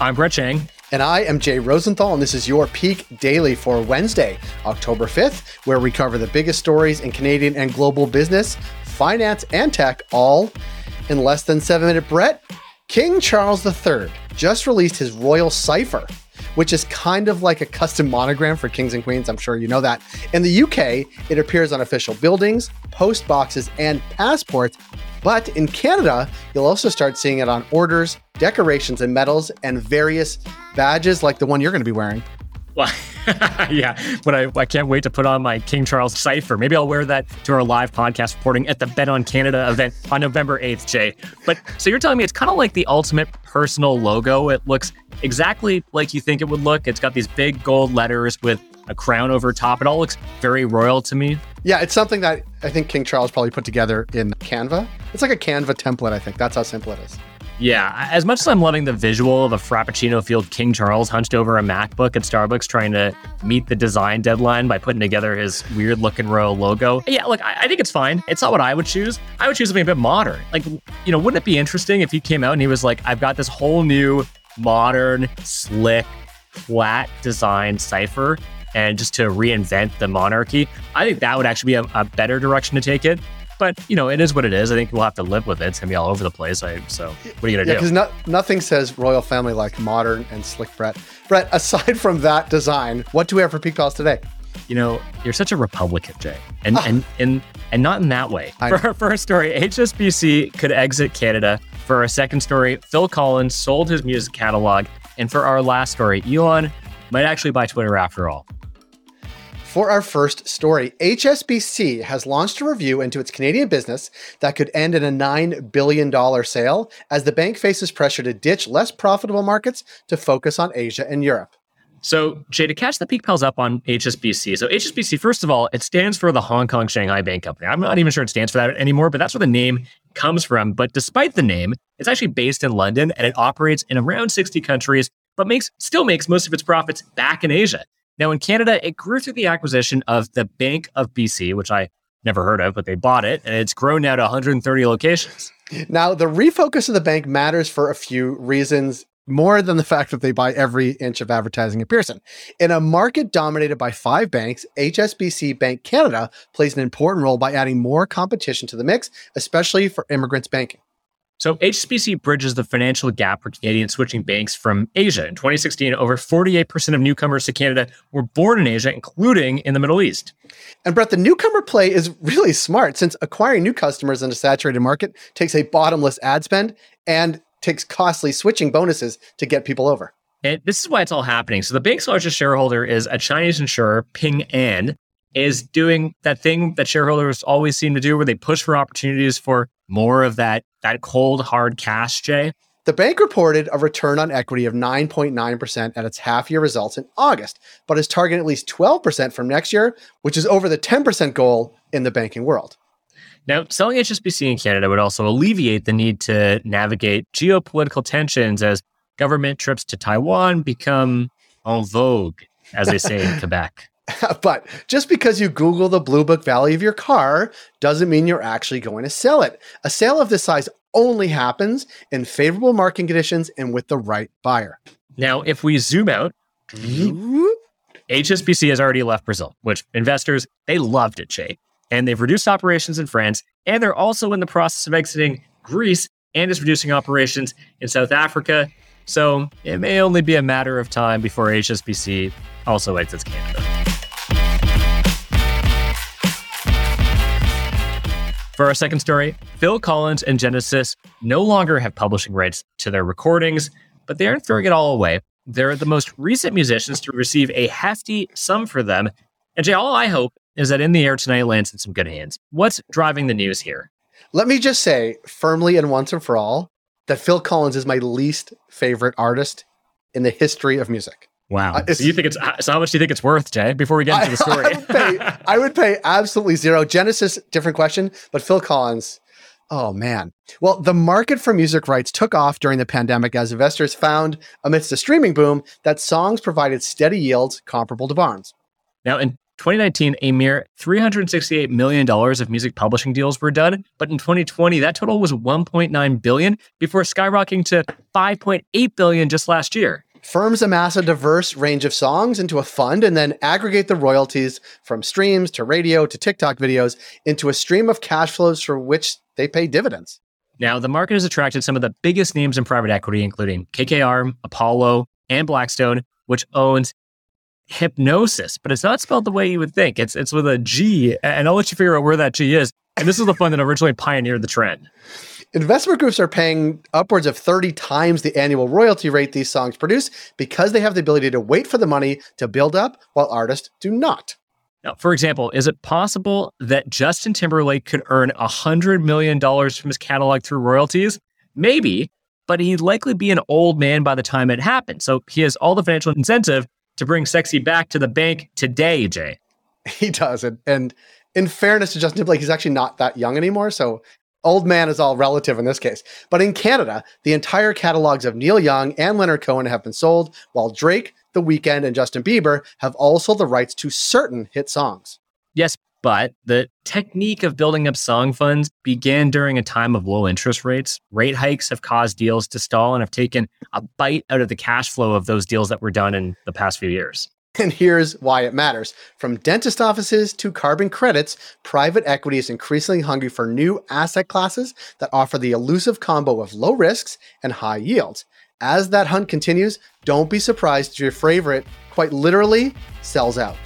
I'm Brett Chang. And I am Jay Rosenthal, and this is your Peak Daily for Wednesday, October 5th, where we cover the biggest stories in Canadian and global business, finance, and tech, all in less than seven minutes. Brett, King Charles III just released his royal cipher, which is kind of like a custom monogram for kings and queens. I'm sure you know that. In the UK, it appears on official buildings, post boxes, and passports. But in Canada, you'll also start seeing it on orders, decorations, and medals, and various badges like the one you're going to be wearing. Well, yeah, but I, I can't wait to put on my King Charles cipher. Maybe I'll wear that to our live podcast reporting at the Bet on Canada event on November 8th, Jay. But so you're telling me it's kind of like the ultimate personal logo. It looks exactly like you think it would look. It's got these big gold letters with a crown over top. It all looks very royal to me. Yeah, it's something that I think King Charles probably put together in Canva. It's like a Canva template, I think. That's how simple it is. Yeah, as much as I'm loving the visual of a Frappuccino Field King Charles hunched over a MacBook at Starbucks trying to meet the design deadline by putting together his weird looking royal logo. Yeah, look, I, I think it's fine. It's not what I would choose. I would choose something a bit modern. Like, you know, wouldn't it be interesting if he came out and he was like, I've got this whole new modern, slick, flat design cipher and just to reinvent the monarchy. I think that would actually be a, a better direction to take it. But you know, it is what it is. I think we'll have to live with it. It's gonna be all over the place. I, so what are you gonna yeah, do? Because no, nothing says royal family like modern and slick, Brett. Brett, aside from that design, what do we have for peak calls today? You know, you're such a Republican, Jay, and ah. and and and not in that way. For our first story, HSBC could exit Canada. For our second story, Phil Collins sold his music catalog, and for our last story, Elon might actually buy Twitter after all. For our first story, HSBC has launched a review into its Canadian business that could end in a $9 billion sale as the bank faces pressure to ditch less profitable markets to focus on Asia and Europe. So, Jay, to catch the peak pals up on HSBC. So, HSBC, first of all, it stands for the Hong Kong Shanghai Bank Company. I'm not even sure it stands for that anymore, but that's where the name comes from. But despite the name, it's actually based in London and it operates in around 60 countries, but makes still makes most of its profits back in Asia. Now, in Canada, it grew through the acquisition of the Bank of BC, which I never heard of, but they bought it, and it's grown now to 130 locations. Now, the refocus of the bank matters for a few reasons more than the fact that they buy every inch of advertising at Pearson. In a market dominated by five banks, HSBC Bank Canada plays an important role by adding more competition to the mix, especially for immigrants banking. So HSBC bridges the financial gap for Canadians switching banks from Asia. In 2016, over 48% of newcomers to Canada were born in Asia, including in the Middle East. And Brett, the newcomer play is really smart since acquiring new customers in a saturated market takes a bottomless ad spend and takes costly switching bonuses to get people over. And this is why it's all happening. So the bank's largest shareholder is a Chinese insurer, Ping An, is doing that thing that shareholders always seem to do where they push for opportunities for more of that that cold hard cash, Jay. The bank reported a return on equity of 9.9% at its half year results in August, but is targeting at least 12% from next year, which is over the 10% goal in the banking world. Now, selling HSBC in Canada would also alleviate the need to navigate geopolitical tensions as government trips to Taiwan become en vogue, as they say in Quebec. but just because you Google the Blue Book value of your car doesn't mean you're actually going to sell it. A sale of this size only happens in favorable market conditions and with the right buyer. Now, if we zoom out, HSBC has already left Brazil, which investors, they loved it, Jay. And they've reduced operations in France, and they're also in the process of exiting Greece and is reducing operations in South Africa. So it may only be a matter of time before HSBC also exits Canada. For our second story, Phil Collins and Genesis no longer have publishing rights to their recordings, but they aren't throwing it all away. They're the most recent musicians to receive a hefty sum for them. And Jay, all I hope is that In the Air Tonight lands in some good hands. What's driving the news here? Let me just say firmly and once and for all that Phil Collins is my least favorite artist in the history of music. Wow. Uh, so you think it's so how much do you think it's worth, Jay? Before we get into the story, I, I, would pay, I would pay absolutely zero. Genesis, different question, but Phil Collins. Oh man. Well, the market for music rights took off during the pandemic as investors found, amidst a streaming boom, that songs provided steady yields comparable to bonds. Now, in 2019, a mere $368 million of music publishing deals were done, but in 2020, that total was 1.9 billion before skyrocketing to 5.8 billion just last year. Firms amass a diverse range of songs into a fund and then aggregate the royalties from streams to radio to TikTok videos into a stream of cash flows for which they pay dividends. Now, the market has attracted some of the biggest names in private equity, including KKR, Apollo, and Blackstone, which owns Hipgnosis, but it's not spelled the way you would think. It's it's with a G, and I'll let you figure out where that G is. And this is the fund that originally pioneered the trend. Investment groups are paying upwards of 30 times the annual royalty rate these songs produce because they have the ability to wait for the money to build up while artists do not. Now, for example, is it possible that Justin Timberlake could earn $100 million from his catalog through royalties? Maybe, but he'd likely be an old man by the time it happened. So he has all the financial incentive to bring sexy back to the bank today, Jay. He does. And, and in fairness to Justin Timberlake, he's actually not that young anymore. So old man is all relative in this case. But in Canada, the entire catalogs of Neil Young and Leonard Cohen have been sold, while Drake, The Weeknd, and Justin Bieber have also the rights to certain hit songs. Yes, but the technique of building up song funds began during a time of low interest rates. Rate hikes have caused deals to stall and have taken a bite out of the cash flow of those deals that were done in the past few years. And here's why it matters. From dentist offices to carbon credits, private equity is increasingly hungry for new asset classes that offer the elusive combo of low risks and high yields. As that hunt continues, don't be surprised if your favorite quite literally sells out.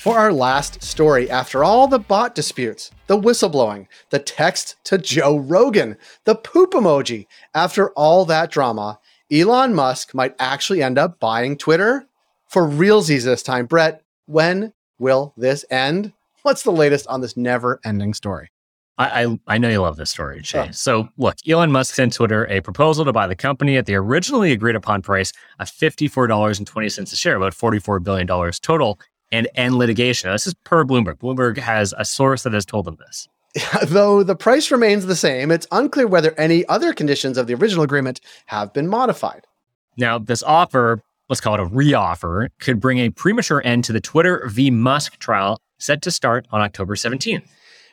For our last story, after all the bot disputes, the whistleblowing, the text to Joe Rogan, the poop emoji, after all that drama, Elon Musk might actually end up buying Twitter? For realsies this time, Brett, when will this end? What's the latest on this never ending story? I, I, I know you love this story, Jay. Oh. So, look, Elon Musk sent Twitter a proposal to buy the company at the originally agreed upon price of $54.20 a share, about $44 billion total and end litigation. this is per Bloomberg. Bloomberg has a source that has told them this. Though the price remains the same, it's unclear whether any other conditions of the original agreement have been modified. Now, this offer, let's call it a reoffer, could bring a premature end to the Twitter v. Musk trial set to start on October 17th.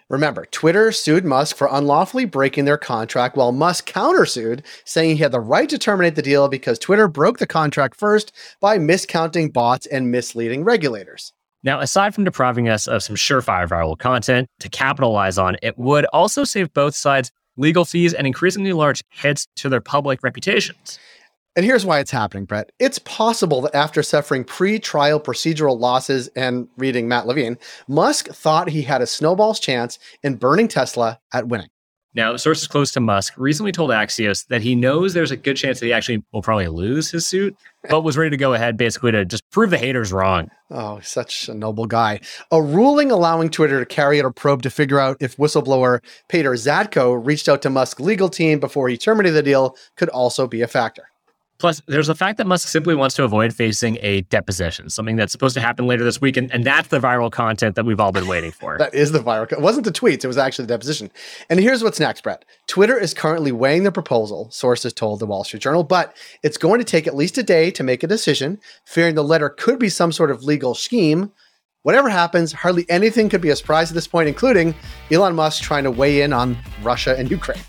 Remember, Twitter sued Musk for unlawfully breaking their contract, while Musk countersued, saying he had the right to terminate the deal because Twitter broke the contract first by miscounting bots and misleading regulators. Now, aside from depriving us of some surefire viral content to capitalize on, it would also save both sides legal fees and increasingly large hits to their public reputations. And here's why it's happening, Brett. It's possible that after suffering pre trial procedural losses and reading Matt Levine, Musk thought he had a snowball's chance in burning Tesla at winning. Now, sources close to Musk recently told Axios that he knows there's a good chance that he actually will probably lose his suit, but was ready to go ahead basically to just prove the haters wrong. Oh, such a noble guy. A ruling allowing Twitter to carry out a probe to figure out if whistleblower Peter Zatko reached out to Musk's legal team before he terminated the deal could also be a factor. Plus, there's the fact that Musk simply wants to avoid facing a deposition, something that's supposed to happen later this week. And, and that's the viral content that we've all been waiting for. that is the viral. It wasn't the tweets, it was actually the deposition. And here's what's next, Brett. Twitter is currently weighing the proposal, sources told the Wall Street Journal, but it's going to take at least a day to make a decision, fearing the letter could be some sort of legal scheme. Whatever happens, hardly anything could be a surprise at this point, including Elon Musk trying to weigh in on Russia and Ukraine.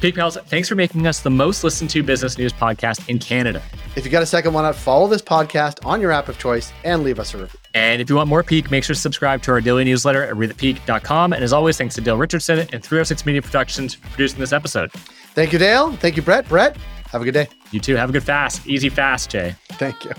Peak Pals, thanks for making us the most listened to business news podcast in Canada. If you got a second, why not follow this podcast on your app of choice and leave us a review? And if you want more Peak, make sure to subscribe to our daily newsletter at readthepeak.com. And as always, thanks to Dale Richardson and 306 Media Productions for producing this episode. Thank you, Dale. Thank you, Brett. Brett, have a good day. You too. Have a good fast. Easy fast, Jay. Thank you.